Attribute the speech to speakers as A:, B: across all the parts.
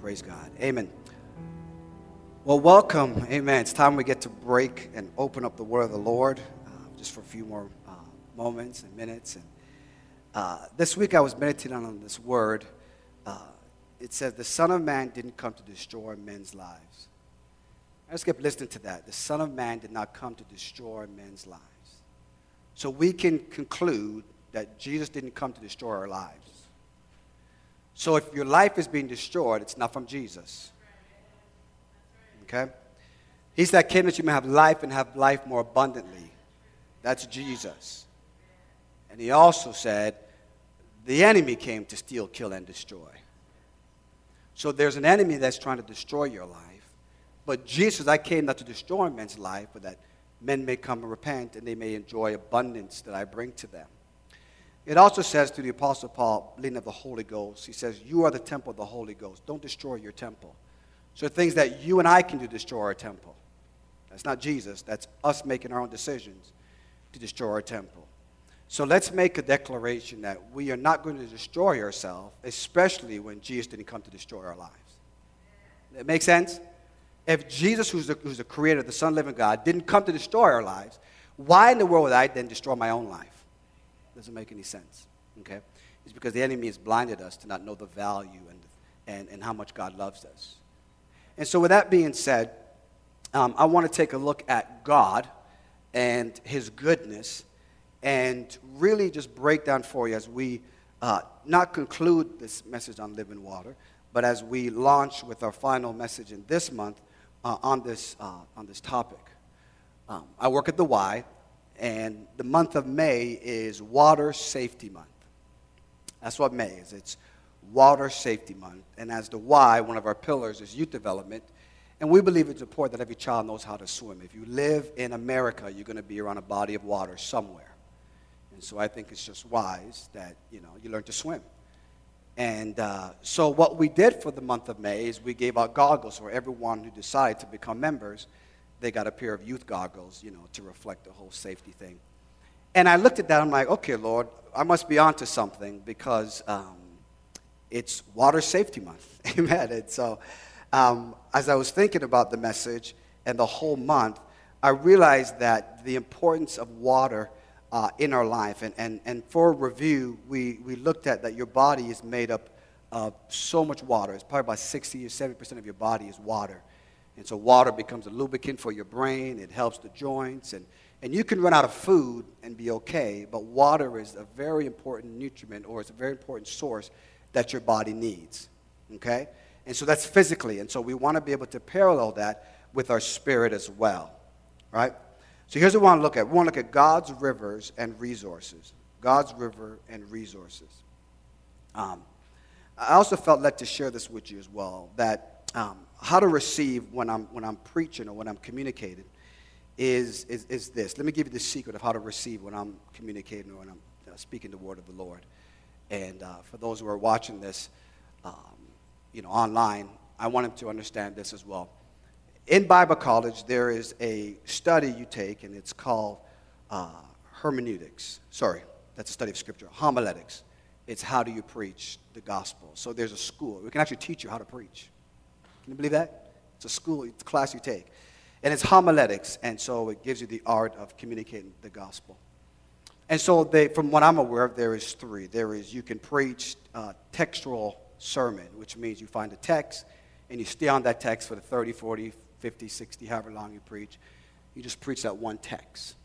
A: Praise God. Amen. Well, welcome. Amen. It's time we get to break and open up the word of the Lord uh, just for a few more uh, moments and minutes. And uh, this week I was meditating on this word. Uh, it says, The Son of Man didn't come to destroy men's lives. I just kept listening to that. The Son of Man did not come to destroy men's lives. So we can conclude that Jesus didn't come to destroy our lives. So if your life is being destroyed, it's not from Jesus. Okay? He said, came that you may have life and have life more abundantly. That's Jesus. And he also said, the enemy came to steal, kill, and destroy. So there's an enemy that's trying to destroy your life. But Jesus, I came not to destroy men's life, but that men may come and repent and they may enjoy abundance that I bring to them. It also says to the Apostle Paul, leading of the Holy Ghost, he says, You are the temple of the Holy Ghost. Don't destroy your temple. So things that you and I can do destroy our temple. That's not Jesus, that's us making our own decisions to destroy our temple. So let's make a declaration that we are not going to destroy ourselves, especially when Jesus didn't come to destroy our lives. That makes sense? If Jesus, who's the, who's the creator, the Son, living God, didn't come to destroy our lives, why in the world would I then destroy my own life? Doesn't make any sense. Okay? It's because the enemy has blinded us to not know the value and, and, and how much God loves us. And so, with that being said, um, I want to take a look at God and His goodness and really just break down for you as we uh, not conclude this message on living water, but as we launch with our final message in this month uh, on, this, uh, on this topic. Um, I work at the Y, and the month of May is Water Safety Month. That's what May is. It's Water Safety Month. And as the Y, one of our pillars is youth development. And we believe it's important that every child knows how to swim. If you live in America, you're going to be around a body of water somewhere. And so I think it's just wise that, you know, you learn to swim. And uh, so what we did for the month of May is we gave out goggles for everyone who decided to become members they got a pair of youth goggles, you know, to reflect the whole safety thing. And I looked at that, I'm like, okay, Lord, I must be onto something because um, it's Water Safety Month. Amen. And so um, as I was thinking about the message and the whole month, I realized that the importance of water uh, in our life. And, and, and for review, we, we looked at that your body is made up of so much water. It's probably about 60 or 70% of your body is water. And so water becomes a lubricant for your brain, it helps the joints, and, and you can run out of food and be okay, but water is a very important nutriment or it's a very important source that your body needs. Okay? And so that's physically, and so we want to be able to parallel that with our spirit as well. Right? So here's what we want to look at. We want to look at God's rivers and resources. God's river and resources. Um, I also felt led to share this with you as well that um, how to receive when I'm, when I'm preaching or when I'm communicating is, is, is this. Let me give you the secret of how to receive when I'm communicating or when I'm uh, speaking the word of the Lord. And uh, for those who are watching this, um, you know, online, I want them to understand this as well. In Bible college, there is a study you take, and it's called uh, hermeneutics. Sorry, that's a study of scripture. Homiletics. It's how do you preach the gospel. So there's a school. We can actually teach you how to preach. Can you believe that? It's a school, it's a class you take. And it's homiletics, and so it gives you the art of communicating the gospel. And so, they, from what I'm aware of, there is three. There is you can preach uh, textual sermon, which means you find a text and you stay on that text for the 30, 40, 50, 60, however long you preach. You just preach that one text.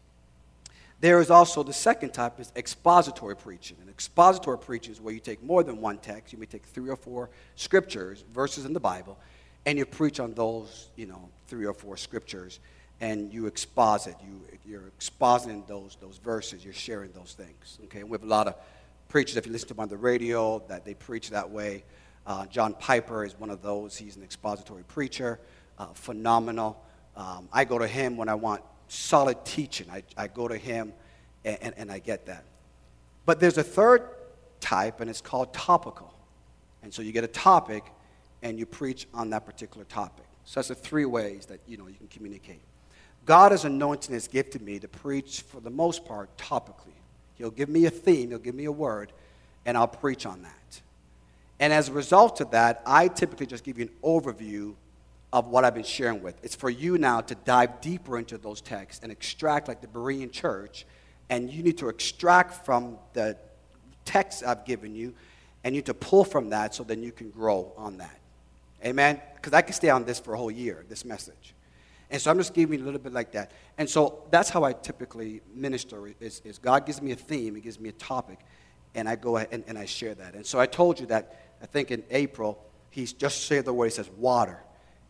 A: There is also the second type is expository preaching. And expository preaching is where you take more than one text. You may take three or four scriptures, verses in the Bible, and you preach on those, you know, three or four scriptures, and you exposit. You, you're expositing those, those verses. You're sharing those things. Okay, and we have a lot of preachers, if you listen to them on the radio, that they preach that way. Uh, John Piper is one of those. He's an expository preacher, uh, phenomenal. Um, I go to him when I want solid teaching. I, I go to him, and, and, and I get that. But there's a third type, and it's called topical. And so you get a topic, and you preach on that particular topic. So that's the three ways that you know you can communicate. God has anointed and has gifted me to preach for the most part topically. He'll give me a theme, he'll give me a word, and I'll preach on that. And as a result of that, I typically just give you an overview of what I've been sharing with. It's for you now to dive deeper into those texts and extract, like the Berean church, and you need to extract from the texts I've given you, and you need to pull from that so then you can grow on that. Amen? Because I can stay on this for a whole year, this message. And so I'm just giving you a little bit like that. And so that's how I typically minister is, is God gives me a theme, He gives me a topic, and I go and, and I share that. And so I told you that I think in April, He's just said the word, He says water.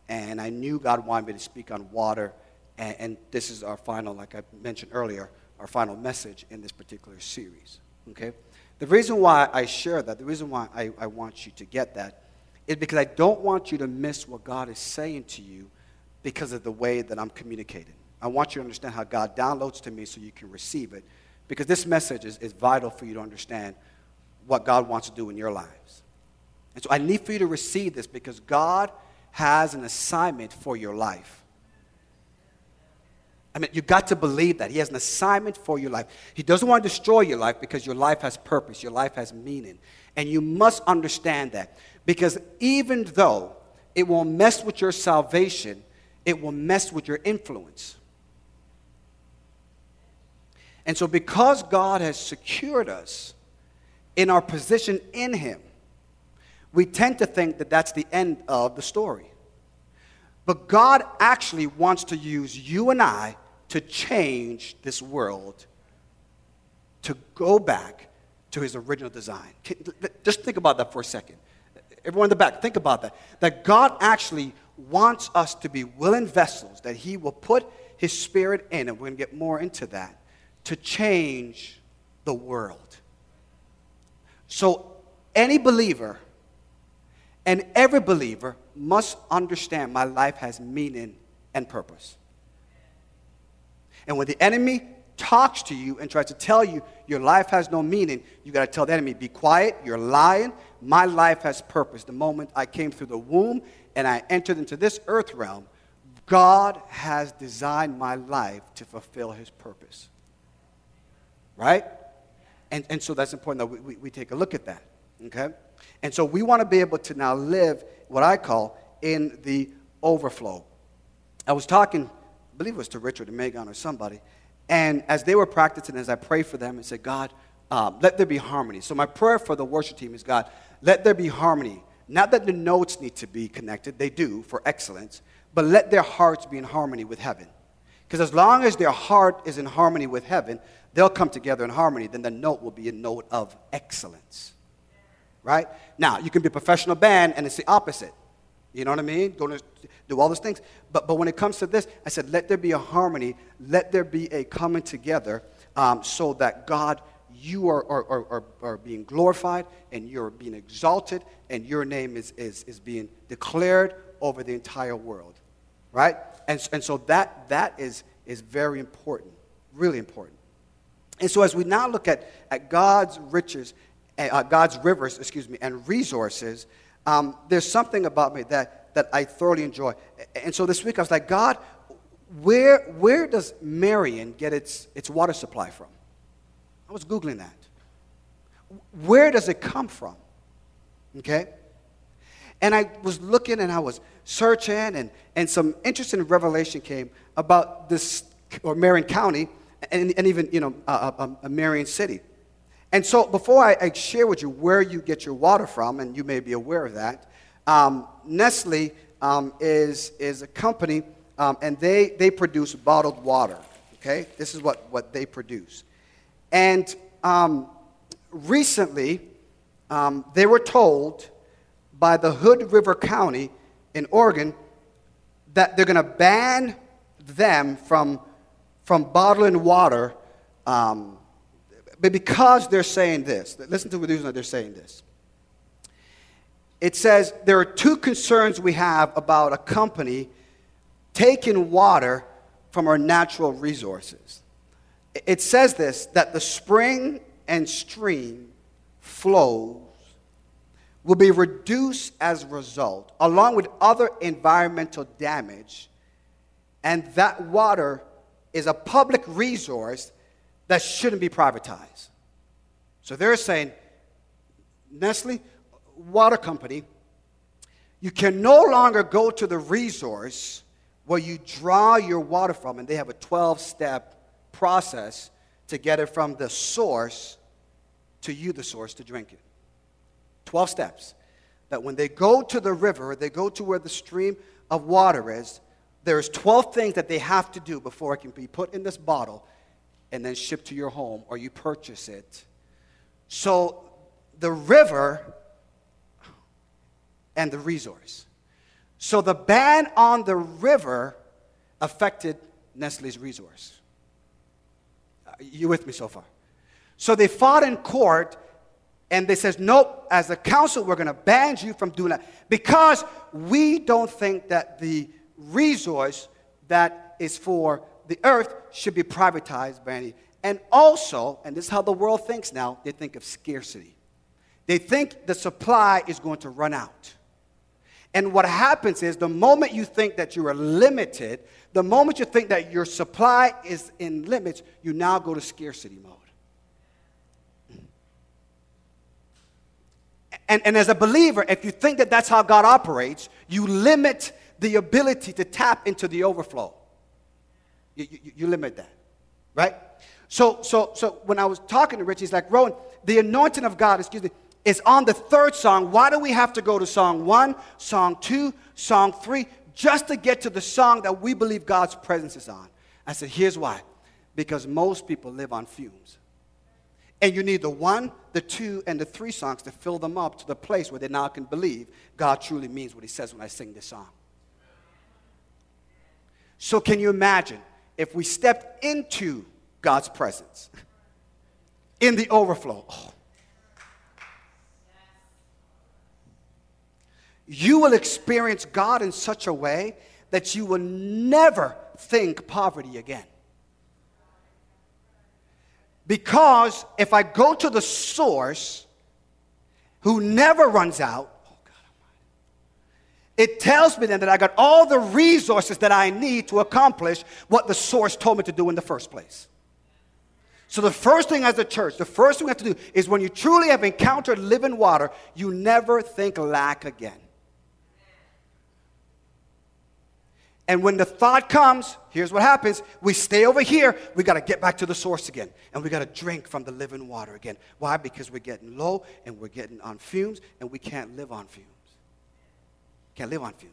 A: And I knew God wanted me to speak on water. And, and this is our final, like I mentioned earlier, our final message in this particular series. Okay? The reason why I share that, the reason why I, I want you to get that, is because I don't want you to miss what God is saying to you because of the way that I'm communicating. I want you to understand how God downloads to me so you can receive it. Because this message is, is vital for you to understand what God wants to do in your lives. And so I need for you to receive this because God has an assignment for your life. I mean, you got to believe that. He has an assignment for your life. He doesn't want to destroy your life because your life has purpose, your life has meaning. And you must understand that. Because even though it will mess with your salvation, it will mess with your influence. And so, because God has secured us in our position in Him, we tend to think that that's the end of the story. But God actually wants to use you and I to change this world, to go back to his original design. Just think about that for a second. Everyone in the back, think about that. That God actually wants us to be willing vessels, that he will put his spirit in, and we're going to get more into that, to change the world. So, any believer and every believer must understand my life has meaning and purpose. And when the enemy talks to you and tries to tell you your life has no meaning, you got to tell the enemy, be quiet, you're lying. My life has purpose. The moment I came through the womb and I entered into this earth realm, God has designed my life to fulfill his purpose. Right? And, and so that's important that we, we, we take a look at that. Okay? And so we want to be able to now live what I call in the overflow. I was talking, believe it was to Richard and Meggon or somebody, and as they were practicing, as I prayed for them and said, God, um, let there be harmony. So my prayer for the worship team is, God, let there be harmony. Not that the notes need to be connected, they do for excellence, but let their hearts be in harmony with heaven. Because as long as their heart is in harmony with heaven, they'll come together in harmony, then the note will be a note of excellence right? Now, you can be a professional band and it's the opposite. You know what I mean? Going to do all those things. But, but when it comes to this, I said, let there be a harmony, let there be a coming together um, so that God, you are, are, are, are, being glorified and you're being exalted and your name is, is, is being declared over the entire world, right? And, and so that, that is, is very important, really important. And so as we now look at, at God's riches uh, God's rivers, excuse me, and resources, um, there's something about me that, that I thoroughly enjoy. And so this week I was like, God, where, where does Marion get its, its water supply from? I was Googling that. Where does it come from? Okay? And I was looking and I was searching, and, and some interesting revelation came about this, or Marion County, and, and even, you know, a, a, a Marion City. And so, before I, I, share with you where you get your water from, and you may be aware of that, um, Nestle um, is, is a company, um, and they, they produce bottled water. Okay? This is what, what they produce. And um, recently, um, they were told by the Hood River County in Oregon that they're going to ban them from, from bottling water. But because they're saying this, listen to the reason they're saying this. It says there are two concerns we have about a company taking water from our natural resources. It says this that the spring and stream flows will be reduced as a result, along with other environmental damage, and that water is a public resource that shouldn't be privatized. So they're saying, Nestle, water company, you can no longer go to the resource where you draw your water from, and they have a 12 step process to get it from the source to you, the source, to drink it. 12 steps. That when they go to the river, they go to where the stream of water is, there's 12 things that they have to do before it can be put in this bottle and then shipped to your home or you purchase it. So the river and the resource. So the ban on the river affected Nestle's resource. You with me so far? So they fought in court and they says, nope, as a council, we're going to ban you from doing that because we don't think that the resource that is for the earth should be privatized by any. And also, and this is how the world thinks now, they think of scarcity. They think the supply is going to run out. And what happens is the moment you think that you are limited, the moment you think that your supply is in limits, you now go to scarcity mode. And, and as a believer, if you think that that's how God operates, you limit the ability to tap into the overflow. You, you, you limit that, right? So, so, so when I was talking to Rich, he's like, Rowan, the anointing of God, excuse me, is on the third song. Why do we have to go to song one, song two, song three, just to get to the song that we believe God's presence is on? I said, here's why. Because most people live on fumes. And you need the one, the two, and the three songs to fill them up to the place where they now can believe God truly means what He says when I sing this song. So, can you imagine if we stepped into God's presence in the overflow? Oh. You will experience God in such a way that you will never think poverty again. Because if I go to the source who never runs out, it tells me then that I got all the resources that I need to accomplish what the source told me to do in the first place. So, the first thing as a church, the first thing we have to do is when you truly have encountered living water, you never think lack again. And when the thought comes, here's what happens. We stay over here. We got to get back to the source again. And we got to drink from the living water again. Why? Because we're getting low and we're getting on fumes and we can't live on fumes. Can't live on fumes.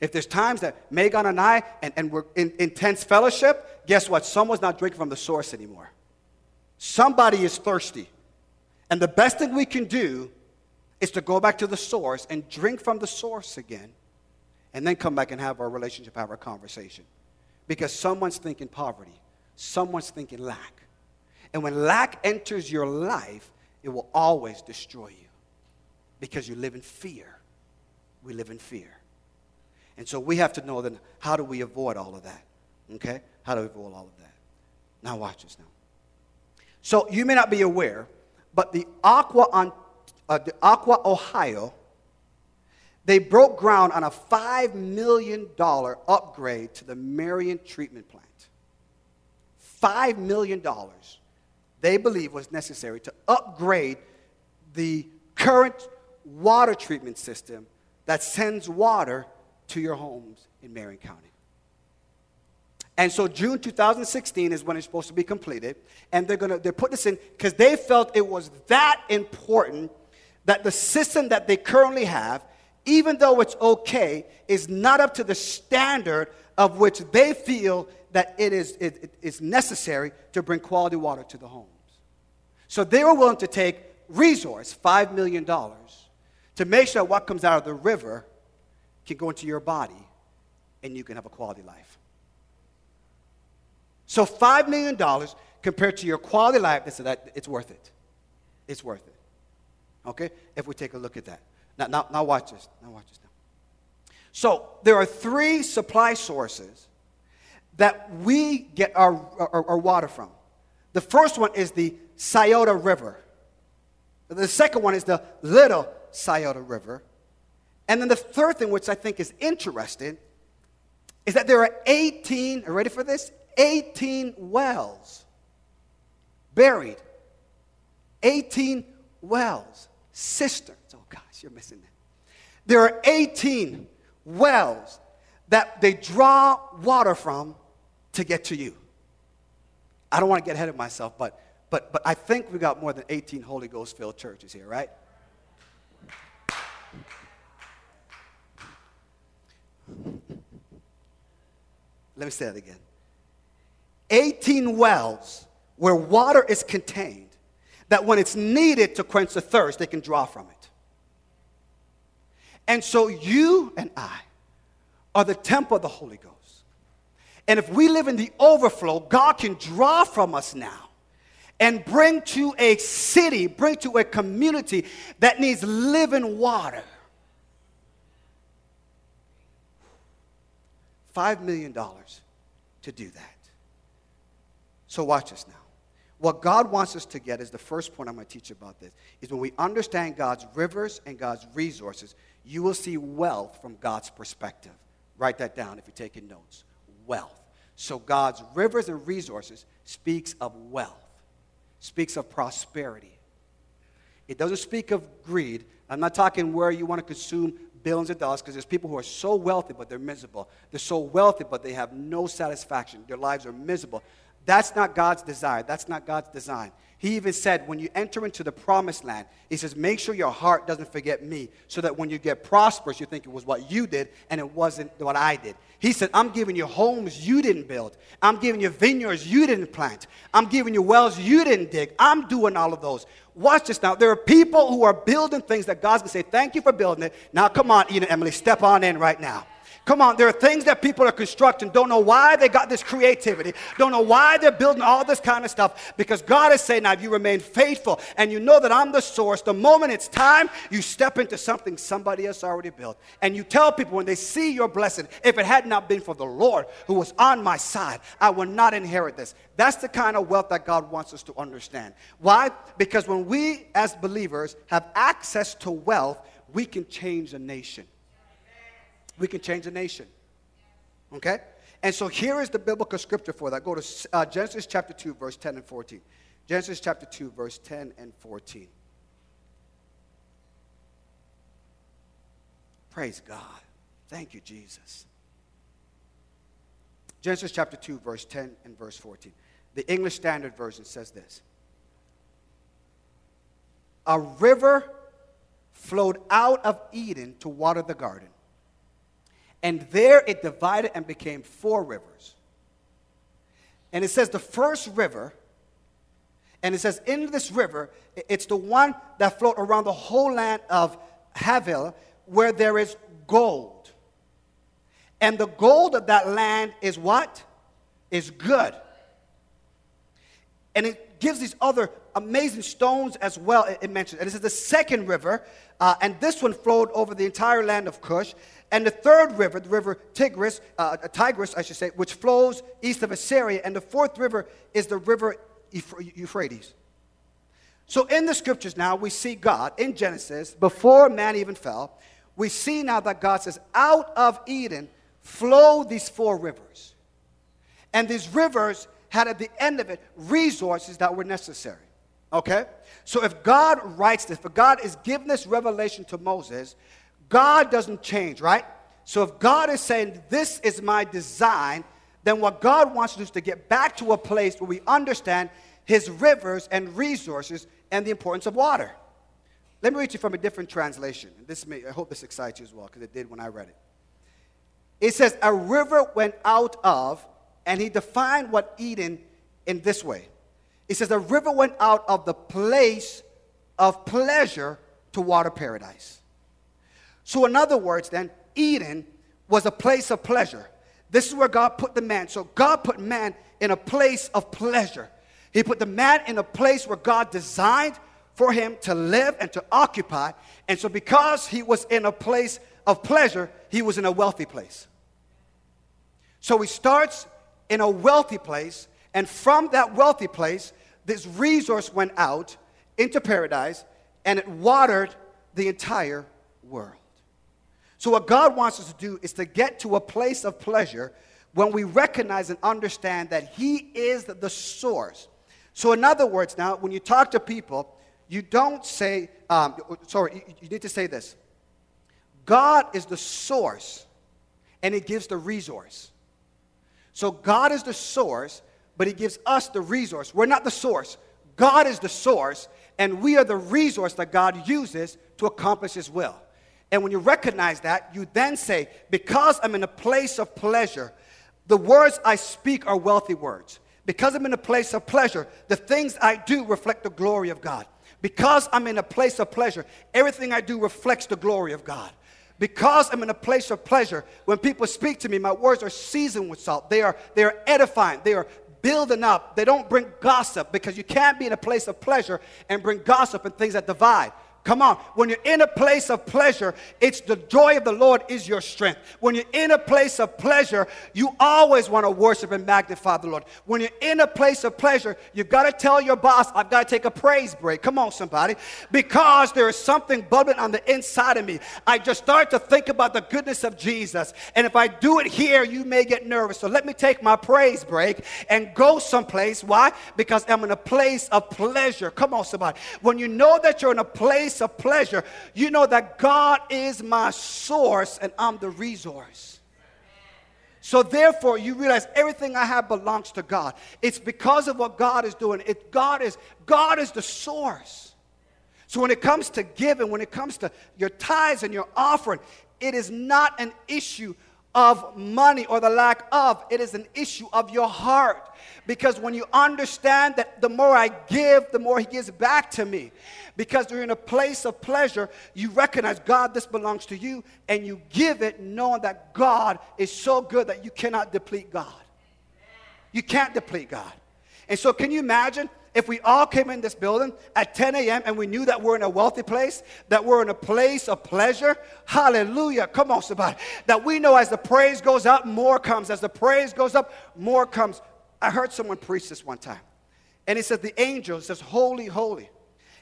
A: If there's times that Meggon and I, and, and we're in intense fellowship, guess what? Someone's not drinking from the source anymore. Somebody is thirsty. And the best thing we can do is to go back to the source and drink from the source again and then come back and have our relationship, have our conversation. Because someone's thinking poverty, someone's thinking lack. And when lack enters your life, it will always destroy you because you live in fear. We live in fear. And so we have to know then how do we avoid all of that? Okay? How do we avoid all of that? Now, watch this now. So you may not be aware, but the Aqua, on, uh, the Aqua Ohio they broke ground on a $5 million upgrade to the Marion treatment plant. $5 million they believe was necessary to upgrade the current water treatment system that sends water to your homes in Marion County. And so June 2016 is when it's supposed to be completed. And they're gonna they're putting this in because they felt it was that important that the system that they currently have even though it's okay, is not up to the standard of which they feel that it is, it, it is necessary to bring quality water to the homes. So they were willing to take resource, $5 million, to make sure what comes out of the river can go into your body and you can have a quality life. So $5 million compared to your quality life, it's worth it. It's worth it. Okay? If we take a look at that. Now, now, now watch this. Now watch this now. So there are three supply sources that we get our, our, our water from. The first one is the Scioto River. The second one is the Little Scioto River. And then the third thing, which I think is interesting, is that there are 18, are ready for this? 18 wells buried. 18 wells cisterns. Oh gosh, you're missing that. There are 18 wells that they draw water from to get to you. I don't want to get ahead of myself, but, but, but I think we got more than 18 Holy Ghost filled churches here, right? Let me say that again. 18 wells where water is contained that when it's needed to quench the thirst, they can draw from it. And so you and I are the temple of the Holy Ghost. And if we live in the overflow, God can draw from us now and bring to a city, bring to a community that needs living water. $5 million to do that. So watch us now. What God wants us to get is the first point I'm going to teach about this is when we understand God's rivers and God's resources, you will see wealth from God's perspective. Write that down if you're taking notes. Wealth. So God's rivers and resources speaks of wealth, speaks of prosperity. It doesn't speak of greed. I'm not talking where you want to consume billions of dollars because there's people who are so wealthy but they're miserable. They're so wealthy but they have no satisfaction. Their lives are miserable. That's not God's desire. That's not God's design. He even said, when you enter into the promised land, he says, make sure your heart doesn't forget me, so that when you get prosperous, you think it was what you did and it wasn't what I did. He said, I'm giving you homes you didn't build. I'm giving you vineyards you didn't plant. I'm giving you wells you didn't dig. I'm doing all of those. Watch this now. There are people who are building things that God's going to say, thank you for building it. Now, come on, Eden Emily, step on in right now. Come on, there are things that people are constructing, don't know why they got this creativity, don't know why they're building all this kind of stuff, because God is saying, now if you remain faithful and you know that I'm the source, the moment it's time, you step into something somebody else already built. And you tell people when they see your blessing, if it had not been for the Lord who was on my side, I would not inherit this. That's the kind of wealth that God wants us to understand. Why? Because when we as believers have access to wealth, we can change a nation we can change a nation. Okay? And so here is the biblical scripture for that. Go to uh, Genesis chapter 2, verse 10 and 14. Genesis chapter 2, verse 10 and 14. Praise God. Thank you, Jesus. Genesis chapter 2, verse 10 and verse 14. The English Standard Version says this A river flowed out of Eden to water the garden and there it divided and became four rivers. And it says the first river, and it says in this river, it's the one that flowed around the whole land of Havilah, where there is gold. And the gold of that land is what? Is good. And it gives these other amazing stones as well, it, mentions. And this is the second river, uh, and this one flowed over the entire land of Cush. And the third river, the river Tigris, uh, Tigris, I should say, which flows east of Assyria. And the fourth river is the river Euphrates. So in the scriptures now, we see God in Genesis, before man even fell, we see now that God says, out of Eden flow these four rivers. And these rivers had at the end of it resources that were necessary. Okay? So if God writes this, if God is giving this revelation to Moses, God doesn't change, right? So if God is saying, This is my design, then what God wants to do is to get back to a place where we understand his rivers and resources and the importance of water. Let me read you from a different translation. This may, I hope this excites you as well, because it did when I read it. It says, A river went out of, and he defined what Eden in this way. It says, The river went out of the place of pleasure to water paradise. So, in other words, then, Eden was a place of pleasure. This is where God put the man. So, God put man in a place of pleasure. He put the man in a place where God designed for him to live and to occupy. And so, because he was in a place of pleasure, he was in a wealthy place. So, he starts in a wealthy place, and from that wealthy place, this resource went out into paradise and it watered the entire world. So, what God wants us to do is to get to a place of pleasure when we recognize and understand that He is the source. So, in other words, now, when you talk to people, you don't say, um, sorry, you, need to say this God is the source, and He gives the resource. So God is the source, but He gives us the resource. We're not the source. God is the source, and we are the resource that God uses to accomplish His will. And when you recognize that, you then say, Because I'm in a place of pleasure, the words I speak are wealthy words. Because I'm in a place of pleasure, the things I do reflect the glory of God. Because I'm in a place of pleasure, everything I do reflects the glory of God. Because I'm in a place of pleasure, when people speak to me, my words are seasoned with salt. They are, they are edifying. They are building up. They don't bring gossip because you can't be in a place of pleasure and bring gossip and things that divide. Come on. When you're in a place of pleasure, it's the joy of the Lord is your strength. When you're in a place of pleasure, you always want to worship and magnify the Lord. When you're in a place of pleasure, you've got to tell your boss, I've got to take a praise break. Come on, somebody. Because there is something bubbling on the inside of me. I just start to think about the goodness of Jesus. And if I do it here, you may get nervous. So let me take my praise break and go someplace. Why? Because I'm in a place of pleasure. Come on, somebody. When you know that you're in a place place of pleasure, you know that God is my source and I'm the resource. So therefore, you realize everything I have belongs to God. It's because of what God is doing. It, God is God is the source. So when it comes to giving, when it comes to your tithes and your offering, it is not an issue of money or the lack of, it is an issue of your heart. Because when you understand that the more I give, the more He gives back to me. Because you're in a place of pleasure, you recognize, God, this belongs to you, and you give it knowing that God is so good that you cannot deplete God. You can't deplete God. And so, can you imagine if we all came in this building at 10 a.m. and we knew that we're in a wealthy place, that we're in a place of pleasure, hallelujah, come on, somebody. That we know as the praise goes up, more comes. As the praise goes up, more comes. I heard someone preach this one time. And he said, The angels says, Holy, holy.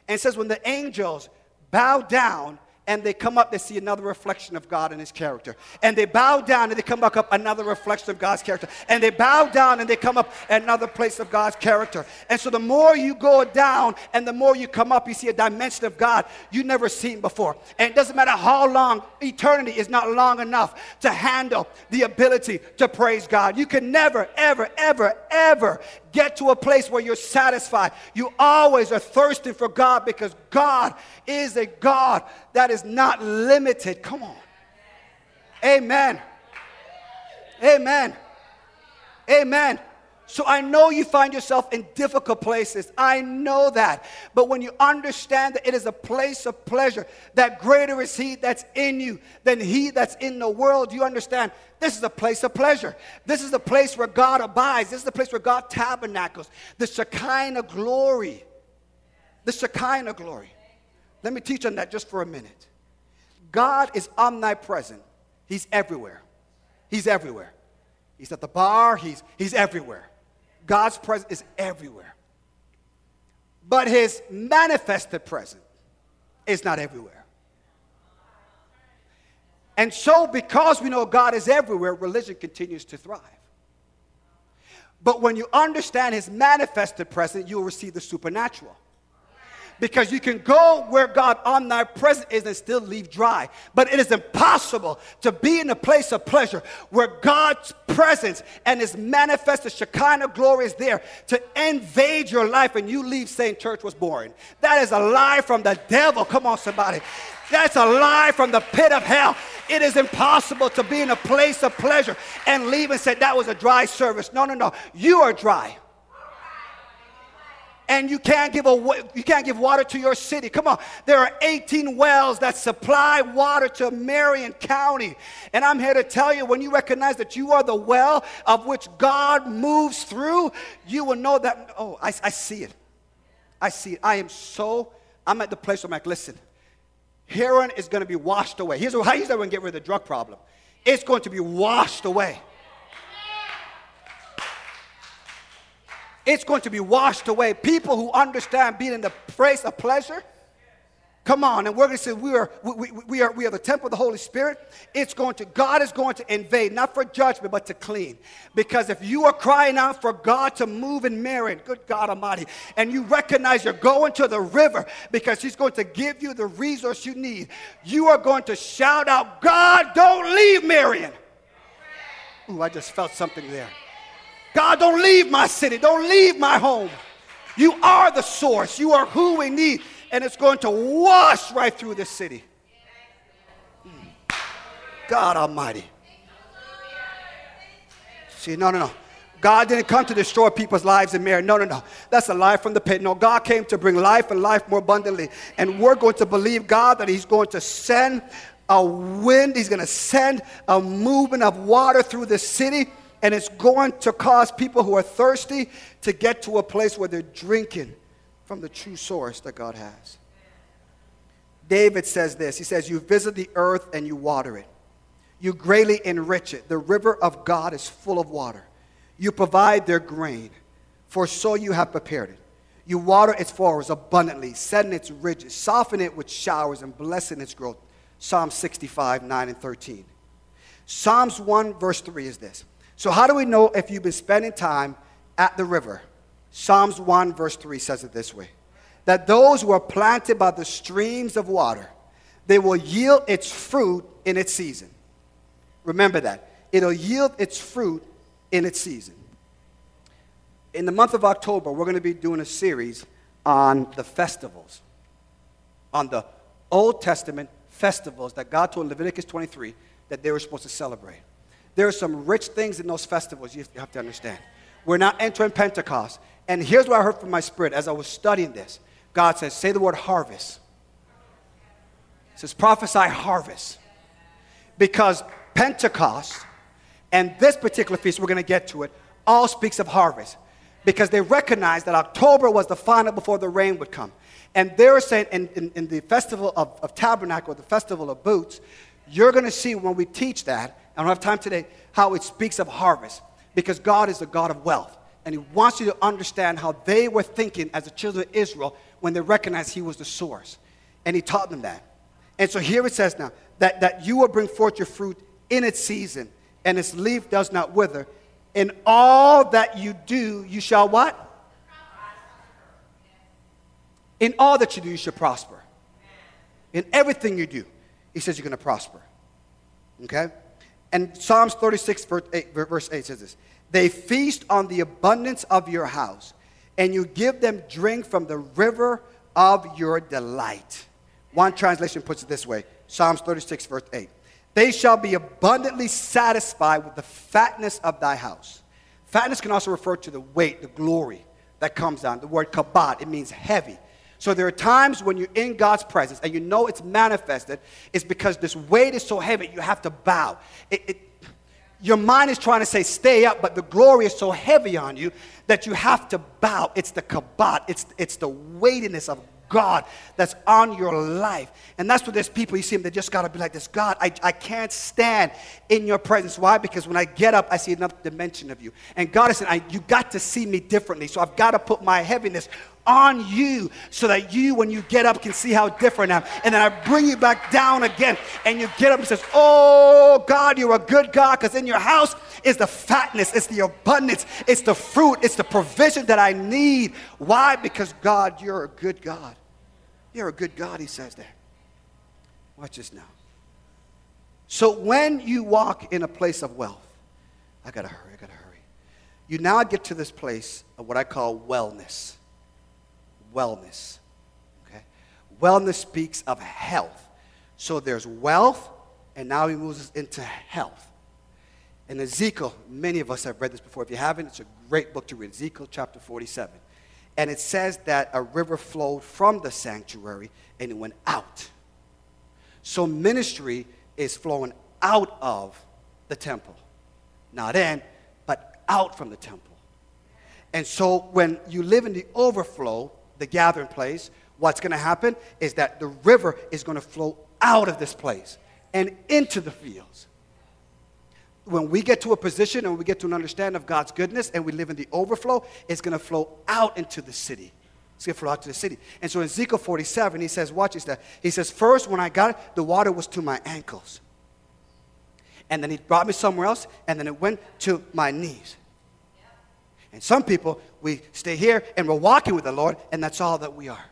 A: And it says, When the angels bow down and they come up, they see another reflection of God and His character. And they bow down and they come back up, another reflection of God's character. And they bow down and they come up, another place of God's character. And so the more you go down and the more you come up, you see a dimension of God you never seen before. And it doesn't matter how long, eternity is not long enough to handle the ability to praise God. You can never, ever, ever, ever get to a place where you're satisfied. You always are thirsting for God because God is a God that is not limited. Come on. Amen. Amen. Amen. So I know you find yourself in difficult places. I know that. But when you understand that it is a place of pleasure, that greater is He that's in you than He that's in the world, you understand this is a place of pleasure. This is the place where God abides. This is the place where God tabernacles. The Shekinah glory. The Shekinah glory. Let me teach on that just for a minute. God is omnipresent, He's everywhere. He's everywhere. He's at the bar, He's, he's everywhere. God's presence is everywhere. But his manifested presence is not everywhere. And so, because we know God is everywhere, religion continues to thrive. But when you understand his manifested presence, you will receive the supernatural. Because you can go where God omnipresent is and still leave dry. But it is impossible to be in a place of pleasure where God's presence and his manifested Shekinah glory is there to invade your life and you leave saying church was boring. That is a lie from the devil. Come on, somebody. That's a lie from the pit of hell. It is impossible to be in a place of pleasure and leave and say that was a dry service. No, no, no. You are dry and you can't give a you can't give water to your city. Come on, there are 18 wells that supply water to Marion County, and I'm here to tell you when you recognize that you are the well of which God moves through, you will know that. Oh, I, I see it. I see it. I am so. I'm at the place where I'm like, listen, heroin is going to be washed away. Here's how he's going to get rid of the drug problem. It's going to be washed away. It's going to be washed away. People who understand being in the place of pleasure, Come on, and we're going to say we are, we, we, we, are, we are the temple of the Holy Spirit. It's going to, God is going to invade, not for judgment, but to clean. Because if you are crying out for God to move in Marion, good God Almighty, and you recognize you're going to the river because He's going to give you the resource you need, you are going to shout out, God, don't leave Marion. Ooh, I just felt something there. God, don't leave my city, don't leave my home. You are the source, you are who we need and it's going to wash right through the city. Mm. God Almighty. See, no, no, no. God didn't come to destroy people's lives in Marion. No, no, no. That's a lie from the pit. No, God came to bring life and life more abundantly. And we're going to believe God that He's going to send a wind, He's going to send a movement of water through the city, and it's going to cause people who are thirsty to get to a place where they're drinking from the true source that God has. David says this He says, You visit the earth and you water it, you greatly enrich it. The river of God is full of water. You provide their grain, for so you have prepared it. You water its flowers abundantly, setting its ridges, soften it with showers, and blessing its growth. Psalm 65, 9 and 13. Psalms 1, verse 3 is this. So, how do we know if you've been spending time at the river? Psalms 1, verse 3 says it this way that those who are planted by the streams of water, they will yield its fruit in its season. Remember that. It'll yield its fruit in its season. In the month of October, we're going to be doing a series on the festivals, on the Old Testament festivals that God told Leviticus 23 that they were supposed to celebrate. There are some rich things in those festivals you have to understand. We're not entering Pentecost. And here's what I heard from my spirit as I was studying this God says, say the word harvest. Says, prophesy harvest. Because Pentecost and this particular feast, we're going to get to it, all speaks of harvest. Because they recognize that October was the final before the rain would come. And they're saying in, in, in the festival of, of tabernacle, the festival of booths, you're going to see when we teach that, I don't have time today, how it speaks of harvest. Because God is a God of wealth. And he wants you to understand how they were thinking as the children of Israel when they recognized he was the source. And he taught them that. And so here it says now that, that you will bring forth your fruit in its season, and its leaf does not wither. In all that you do, you shall what? In all that you do, you should prosper. In everything you do, he says you're going to prosper. Okay? And Psalms 36, verse 8, verse 8 says this they feast on the abundance of your house, and you give them drink from the river of your delight. One translation puts it this way Psalms 36, verse 8. They shall be abundantly satisfied with the fatness of thy house. Fatness can also refer to the weight, the glory that comes down. The word kabod, it means heavy. So there are times when you're in God's presence and you know it's manifested, it's because this weight is so heavy you have to bow. It, it, your mind is trying to say, stay up, but the glory is so heavy on you that you have to bow. It's the kabod, it's, it's the weightiness of God that's on your life. And that's what there's people, you see them, they just got to be like this God, I, I can't stand in your presence. Why? Because when I get up, I see another dimension of you. And God is saying, You got to see me differently. So I've got to put my heaviness on you so that you, when you get up, can see how different I am. And then I bring you back down again. And you get up and says, Oh, God, you're a good God because in your house is the fatness, it's the abundance, it's the fruit, it's the provision that I need. Why? Because, God, you're a good God. You're a good God, he says there. Watch this now. So when you walk in a place of wealth, I gotta hurry, I gotta hurry. You now get to this place of what I call wellness wellness. Okay? Wellness speaks of health. So there's wealth, and now he moves us into health. In Ezekiel, many of us have read this before. If you haven't, it's a great book to read Ezekiel chapter 47. And it says that a river flowed from the sanctuary and it went out. So ministry is flowing out of the temple. Not in, but out from the temple. And so when you live in the overflow, the gathering place, what's going to happen is that the river is going to flow out of this place and into the fields. When we get to a position and we get to an understanding of God's goodness and we live in the overflow, it's going to flow out into the city. It's going to flow out to the city. And so in Ezekiel 47, he says, watch this. He says, first, when I got it, the water was to my ankles. And then he brought me somewhere else, and then it went to my knees. And some people, we stay here and we're walking with the Lord, and that's all that we are.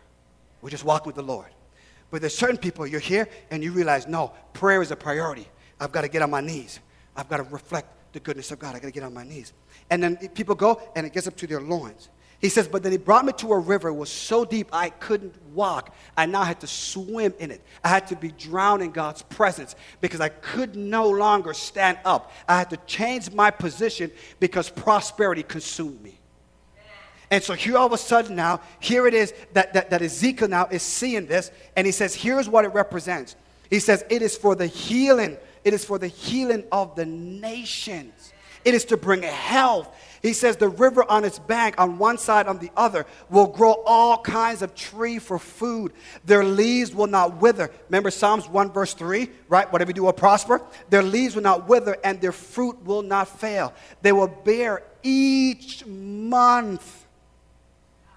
A: We're just walking with the Lord. But there's certain people, you're here and you realize, no, prayer is a priority. I've got to get on my knees. I've got to reflect the goodness of God. I've got to get on my knees. And then people go and it gets up to their loins. He says, but then he brought me to a river. It was so deep I couldn't walk. I now had to swim in it. I had to be drowned in God's presence because I could no longer stand up. I had to change my position because prosperity consumed me. And so here all of a sudden now, here it is that, that, that Ezekiel now is seeing this, and he says, here's what it represents. He says, it is for the healing, it is for the healing of the nations. It is to bring health. He says the river on its bank, on one side, on the other, will grow all kinds of tree for food. Their leaves will not wither. Remember Psalms 1, verse 3, right? Whatever you do will prosper. Their leaves will not wither, and their fruit will not fail. They will bear each month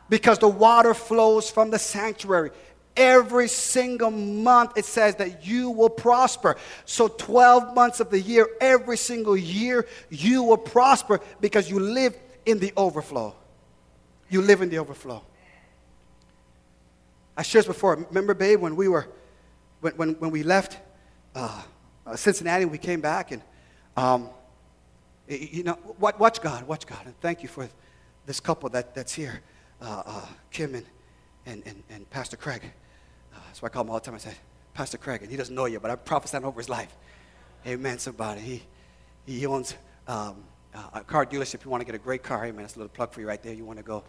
A: because the water flows from the sanctuary. Every single month, it says that you will prosper. So, 12 months of the year, every single year, you will prosper because you live in the overflow. You live in the overflow. I shared this before. Remember, babe, when we were, when, when, when we left uh, uh, Cincinnati, we came back, and, um, you know, watch God, watch God. And thank you for this couple that, that's here uh, uh, Kim and, and, and, and Pastor Craig. Why I call him all the time. I said, Pastor Craig, and he doesn't know you, but I'm prophesying over his life. Amen, somebody. He, he owns um, a car dealership. You want to get a great car, amen. That's a little plug for you right there. You want to go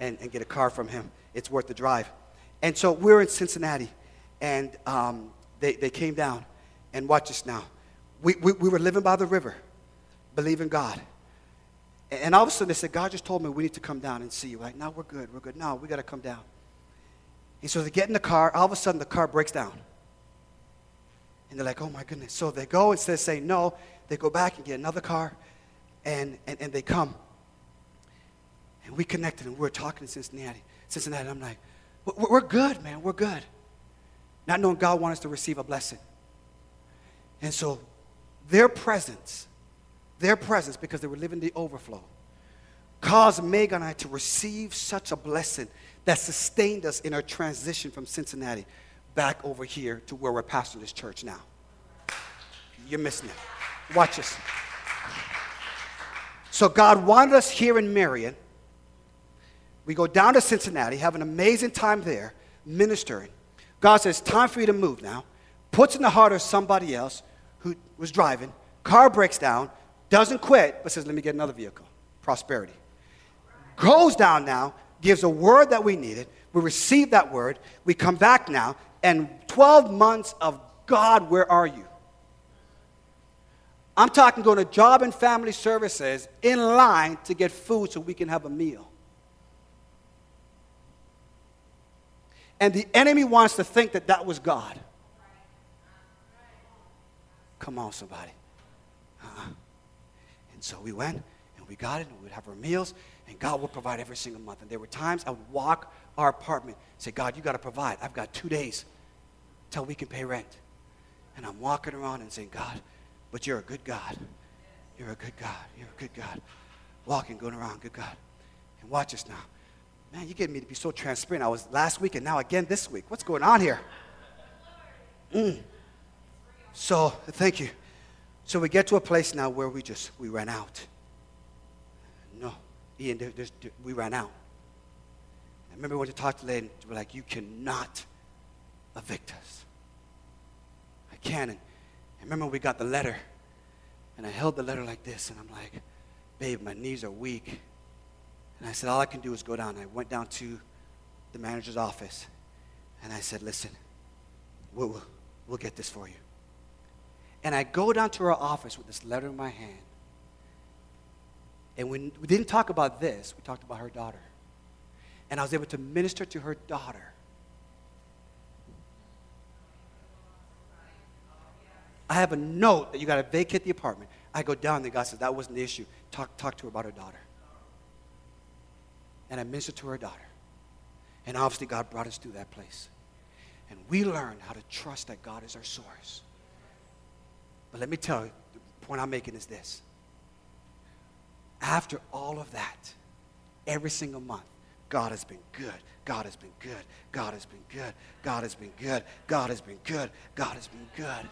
A: and, and get a car from him. It's worth the drive. And so we're in Cincinnati, and um, they, they came down. And watch this now. We, we, we were living by the river, believing God. And all of a sudden they said, God just told me we need to come down and see you. Like, no, we're good, we're good. No, we got to come down. And so they get in the car. All of a sudden the car breaks down. And they're like, oh my goodness. So they go, instead of saying no, they go back and get another car and, and, and they come. And we connected and we are talking in Cincinnati. Cincinnati, I'm like, we're good, man, we're good. Not knowing God wants us to receive a blessing. And so their presence their presence, because they were living the overflow, caused Meggon and I to receive such a blessing that sustained us in our transition from Cincinnati back over here to where we're pastoring this church now. You're missing it. Watch this. So God wanted us here in Marion. We go down to Cincinnati, have an amazing time there, ministering. God says, time for you to move now. Puts in the heart of somebody else who was driving. Car breaks down doesn't quit, but says, let me get another vehicle. Prosperity. Goes down now, gives a word that we needed. We receive that word. We come back now, and 12 months of God, where are you? I'm talking going to job and family services in line to get food so we can have a meal. And the enemy wants to think that that was God. Come on, somebody. Uh-uh. So we went and we got it and we would have our meals and God would provide every single month. And there were times I would walk our apartment, say, God, you got to provide. I've got two days till we can pay rent. And I'm walking around and saying, God, but you're a good God. You're a good God. You're a good God. Walking, going around, good God. And watch us now. Man, you get me to be so transparent. I was last week and now again this week. What's going on here? Mm. So, thank you. So we get to a place now where we just, we ran out. No, Ian, there, there, we ran out. I remember when we talked to Lynn, we're like, you cannot evict us. I can. And I remember we got the letter, and I held the letter like this, and I'm like, babe, my knees are weak. And I said, all I can do is go down. I went down to the manager's office, and I said, listen, we'll, we'll get this for you. And I go down to her office with this letter in my hand. And when we didn't talk about this, we talked about her daughter. And I was able to minister to her daughter. I have a note that you got to vacate the apartment. I go down there. God says that wasn't the issue. Talk, talk to her about her daughter. And I ministered to her daughter. And obviously, God brought us through that place. And we learned how to trust that God is our source. But let me tell you, the point I'm making is this. After all of that, every single month, God has been good. God has been good. God has been good. God has been good. God has been good. God has been good.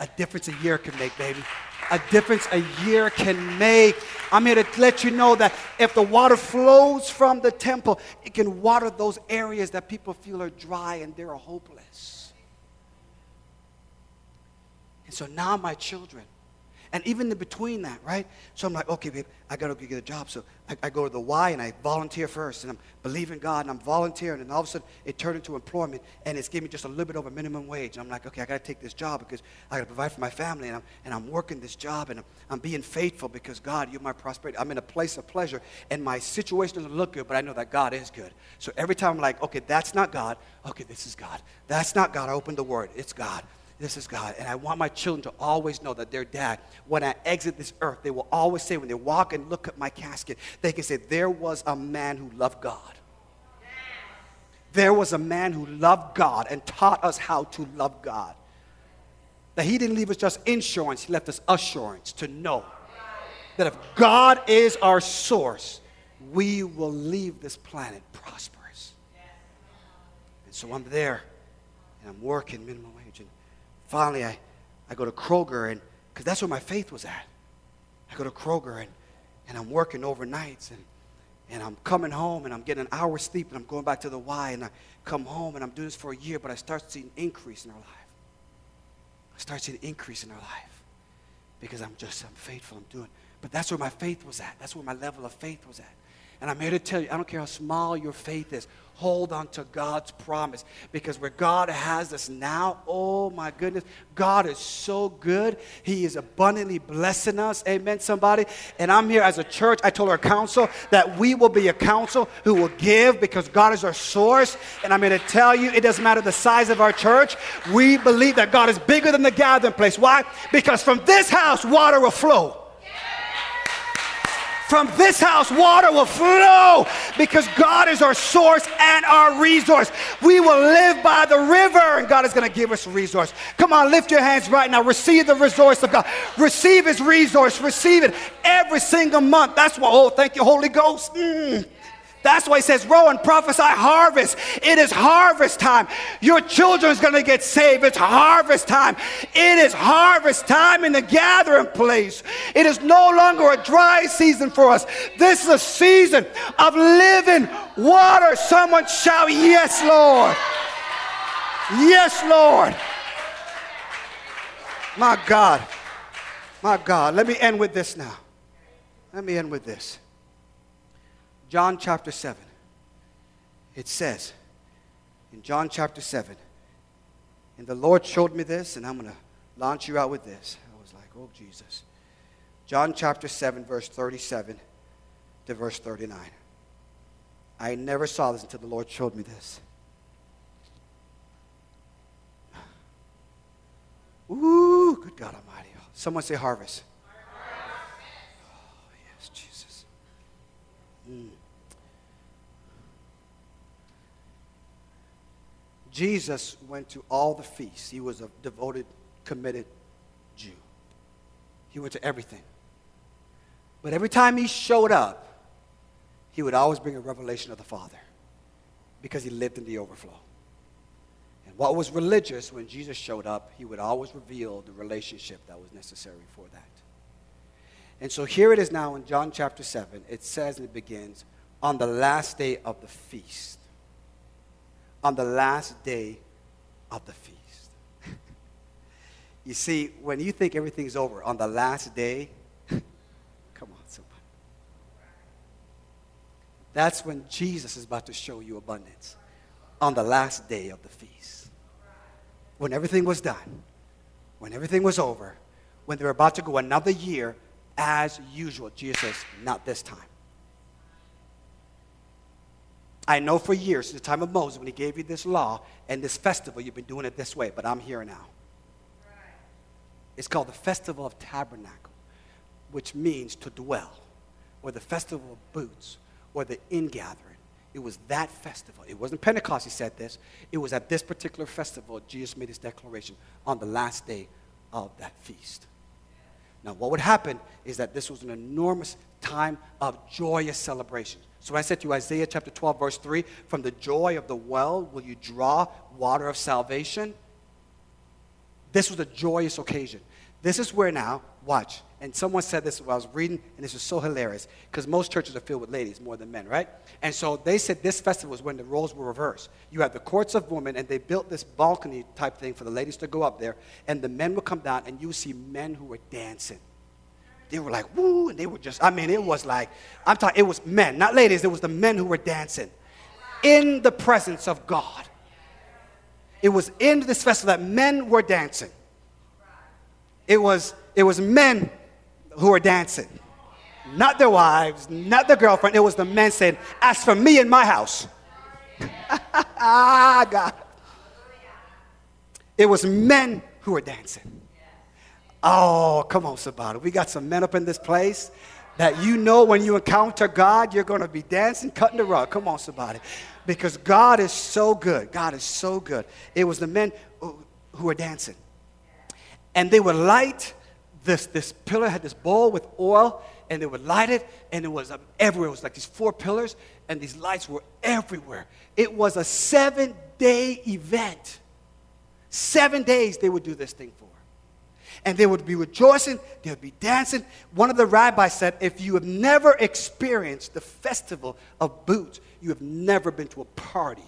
A: A difference a year can make, baby a difference a year can make. I'm here to let you know that if the water flows from the temple, it can water those areas that people feel are dry and they're hopeless. And so now, my children, and even in between that, right? So I'm like, okay, babe, I got to go get a job. So I, I, go to the Y and I volunteer first. And I'm believing God and I'm volunteering. And all of a sudden, it turned into employment. And it's giving me just a little bit over minimum wage. And I'm like, okay, I got to take this job because I got to provide for my family. And I'm, and I'm working this job and I'm, I'm being faithful because God, you're my prosperity. I'm in a place of pleasure. And my situation doesn't look good, but I know that God is good. So every time I'm like, okay, that's not God. Okay, this is God. That's not God. I open the word. It's God. This is God. And I want my children to always know that their dad, when I exit this earth, they will always say, when they walk and look at my casket, they can say, There was a man who loved God. There was a man who loved God and taught us how to love God. That he didn't leave us just insurance, he left us assurance to know that if God is our source, we will leave this planet prosperous. And so I'm there and I'm working minimum wage. And finally, I, I go to Kroger, and because that's where my faith was at. I go to Kroger, and, and I'm working overnights, and, and I'm coming home, and I'm getting an hour's sleep, and I'm going back to the Y, and I come home, and I'm doing this for a year, but I start seeing an increase in our life. I start seeing an increase in our life because I'm just, I'm faithful, I'm doing. But that's where my faith was at. That's where my level of faith was at. And I'm here to tell you, I don't care how small your faith is, hold on to God's promise. Because where God has us now, oh my goodness, God is so good. He is abundantly blessing us. Amen, somebody. And I'm here as a church. I told our council that we will be a council who will give because God is our source. And I'm here to tell you, it doesn't matter the size of our church. We believe that God is bigger than the gathering place. Why? Because from this house, water will flow. From this house, water will flow because God is our source and our resource. We will live by the river, and God is going to give us resource. Come on, lift your hands right now. Receive the resource of God. Receive His resource. Receive it every single month. That's what, oh, thank you, Holy Ghost. Mm. That's why he says, Ro and prophesy harvest. It is harvest time. Your children is going to get saved. It's harvest time. It is harvest time in the gathering place. It is no longer a dry season for us. This is a season of living water. Someone shout, Yes, Lord. Yes, Lord. My God. My God. Let me end with this now. Let me end with this. John chapter 7. It says, in John chapter 7, and the Lord showed me this, and I'm going to launch you out with this. I was like, oh, Jesus. John chapter 7, verse 37 to verse 39. I never saw this until the Lord showed me this. Ooh, good God Almighty. Someone say harvest. Oh, yes, Jesus. Mm. Jesus went to all the feasts. He was a devoted, committed Jew. He went to everything. But every time he showed up, he would always bring a revelation of the Father because he lived in the overflow. And what was religious when Jesus showed up, he would always reveal the relationship that was necessary for that. And so here it is now in John chapter 7. It says and it begins, on the last day of the feast on the last day of the feast. you see, when you think everything's over on the last day, come on, somebody. That's when Jesus is about to show you abundance on the last day of the feast. When everything was done, when everything was over, when they were about to go another year as usual, Jesus not this time. I know for years, the time of Moses, when he gave you this law and this festival, you've been doing it this way, but I'm here now. It's called the Festival of Tabernacle, which means to dwell, or the Festival of Booths, or the ingathering. it was that festival. It wasn't Pentecost, he said this. It was at this particular festival, Jesus made his declaration on the last day of that feast. Now, what would happen is that this was an enormous time of joyous celebration. So I said to you, Isaiah chapter 12, verse 3, from the joy of the well will you draw water of salvation. This was a joyous occasion. This is where now, watch, and someone said this while I was reading, and this was so hilarious because most churches are filled with ladies more than men, right? And so they said this festival was when the roles were reversed. You had the courts of women, and they built this balcony type thing for the ladies to go up there, and the men would come down, and you would see men who were dancing. They were like, woo, and they were just, I mean, it was like, I'm talking, it was men, not ladies, it was the men who were dancing in the presence of God. It was in this festival that men were dancing. It was, it was men who were dancing. Not their wives, not their girlfriend. It was the men saying, As for me and my house. ah, God. It was men who were dancing. Oh, come on, somebody. We got some men up in this place that you know when you encounter God, you're going to be dancing, cutting the rug. Come on, somebody. Because God is so good. God is so good. It was the men who, who were dancing. And they would light this, this pillar, had this bowl with oil, and they would light it, and it was um, everywhere. It was like these four pillars, and these lights were everywhere. It was a seven day event. Seven days they would do this thing for. And they would be rejoicing, they would be dancing. One of the rabbis said, if you have never experienced the festival of booths, you have never been to a party.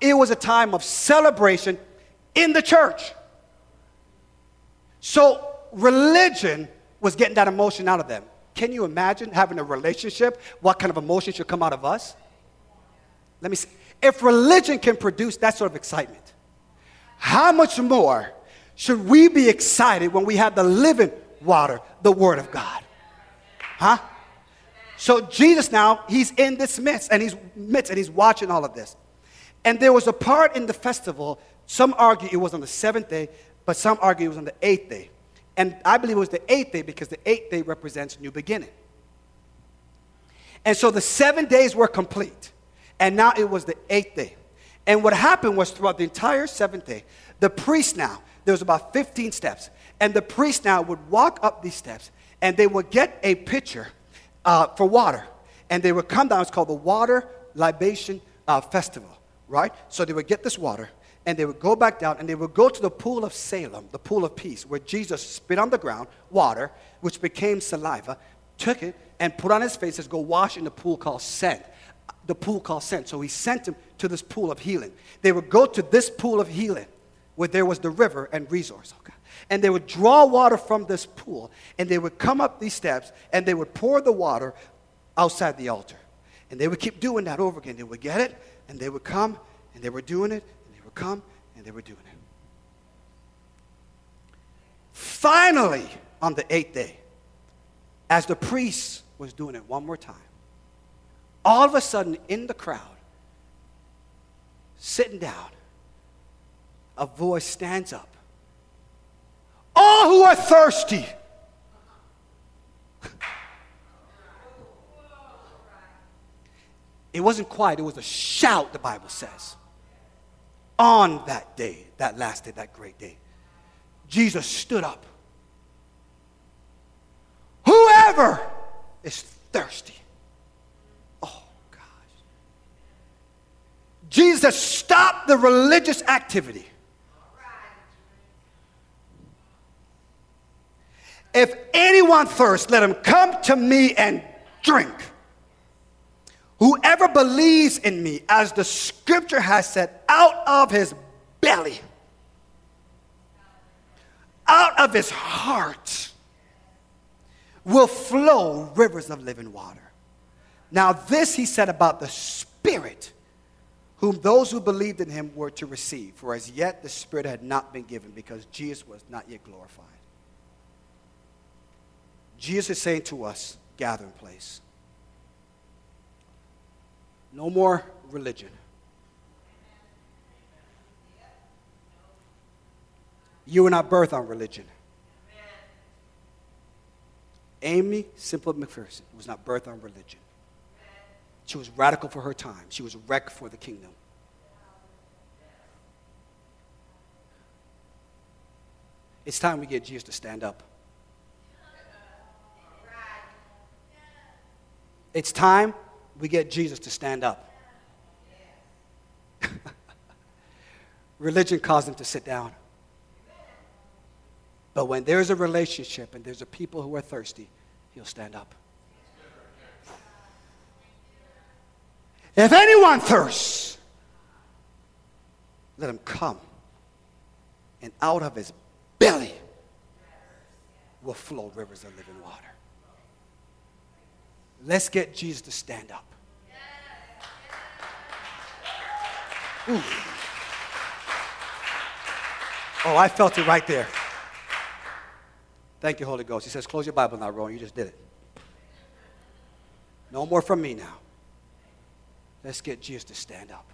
A: It was a time of celebration in the church. So religion was getting that emotion out of them. Can you imagine having a relationship? What kind of emotion should come out of us? Let me see. If religion can produce that sort of excitement, how much more should we be excited when we have the living water, the Word of God? Huh? So Jesus now, he's in this midst and he's midst and he's watching all of this. And there was a part in the festival, some argue it was on the seventh day, but some argue it was on the eighth day. And I believe it was the eighth day because the eighth day represents new beginning. And so the seven days were complete. And now it was the eighth day. And what happened was throughout the entire seventh day, the priest now, there was about 15 steps. And the priest now would walk up these steps and they would get a pitcher uh, for water. And they would come down, it's called the Water Libation uh, Festival, right? So they would get this water and they would go back down and they would go to the pool of Salem, the pool of peace, where Jesus spit on the ground water, which became saliva, took it and put on his face, says, Go wash in the pool called Sent. The pool called Sent. So he sent him to this pool of healing. They would go to this pool of healing where there was the river and resource. Okay. And they would draw water from this pool and they would come up these steps and they would pour the water outside the altar. And they would keep doing that over again. They would get it and they would come and they were doing it come and they were doing it. Finally, on the eighth day, as the priest was doing it one more time, all of a sudden in the crowd, sitting down, a voice stands up. All who are thirsty, it wasn't quiet, it was a shout, the Bible says on that day, that last day, that great day, Jesus stood up. Whoever is thirsty. Oh, gosh. Jesus stopped the religious activity. If anyone thirsts, let him come to me and drink. Whoever believes in me, as the scripture has said, out of his belly, out of his heart, will flow rivers of living water. Now, this he said about the Spirit, whom those who believed in him were to receive. For as yet the Spirit had not been given because Jesus was not yet glorified. Jesus is saying to us, gathering place no more religion. You were not birthed on religion. Aimee Semple McPherson was not birthed on religion. She was radical for her time. She was wrecked for the kingdom. It's time we get Jesus to stand up. It's time we get Jesus to stand up. Religion caused him to sit down. But when there's a relationship and there's a people who are thirsty, he'll stand up. If anyone thirsts, let him come. And out of his belly will flow rivers of living water. Let's get Jesus to stand up. Ooh. Oh, I felt it right there. Thank you, Holy Ghost. He says, Close your Bible now, Ron. You just did it. No more from me now. Let's get Jesus to stand up.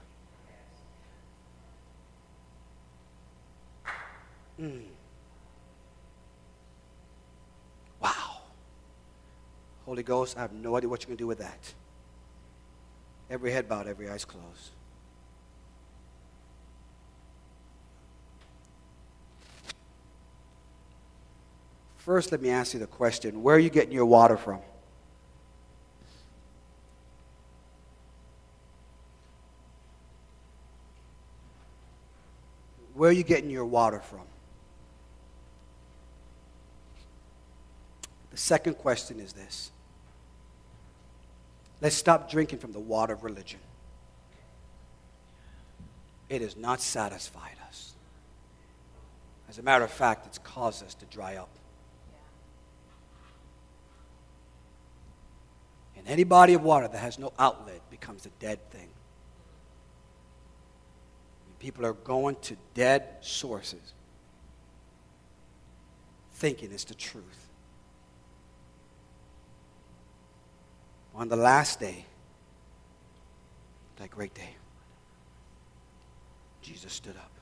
A: Mm. Wow. Holy Ghost, I have no idea what you're going to do with that. Every head bowed, every eyes closed. First, let me ask you the question where are you getting your water from? Where are you getting your water from? The second question is this let's stop drinking from the water of religion. It has not satisfied us. As a matter of fact, it's caused us to dry up. And any body of water that has no outlet becomes a dead thing. People are going to dead sources thinking it's the truth. On the last day, that great day, Jesus stood up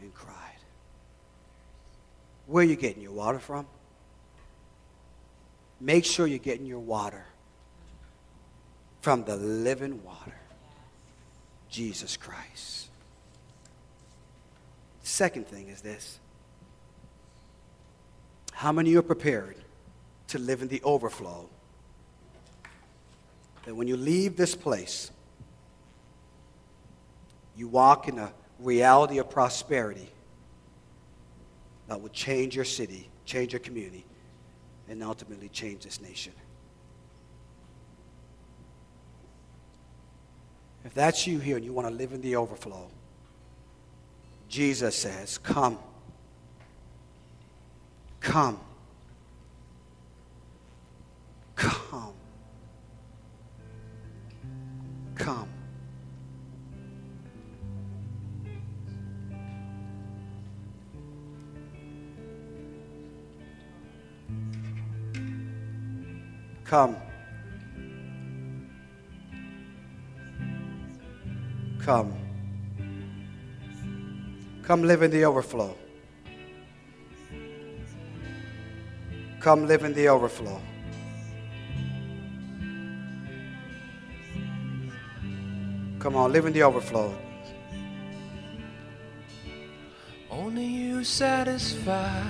A: and cried. Where are you getting your water from? Make sure you're getting your water from the living water, Jesus Christ. Second thing is this how many are prepared to live in the overflow? That when you leave this place, you walk in a reality of prosperity that will change your city, change your community, and ultimately change this nation. If that's you here and you want to live in the overflow, Jesus says, Come. Come. Come. Come. Come. Come. Come live in the overflow. Come live in the overflow. Come on, live in the overflow.
B: Only you satisfy.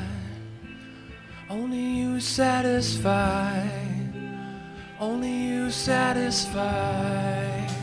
B: Only you satisfy. Only you satisfy.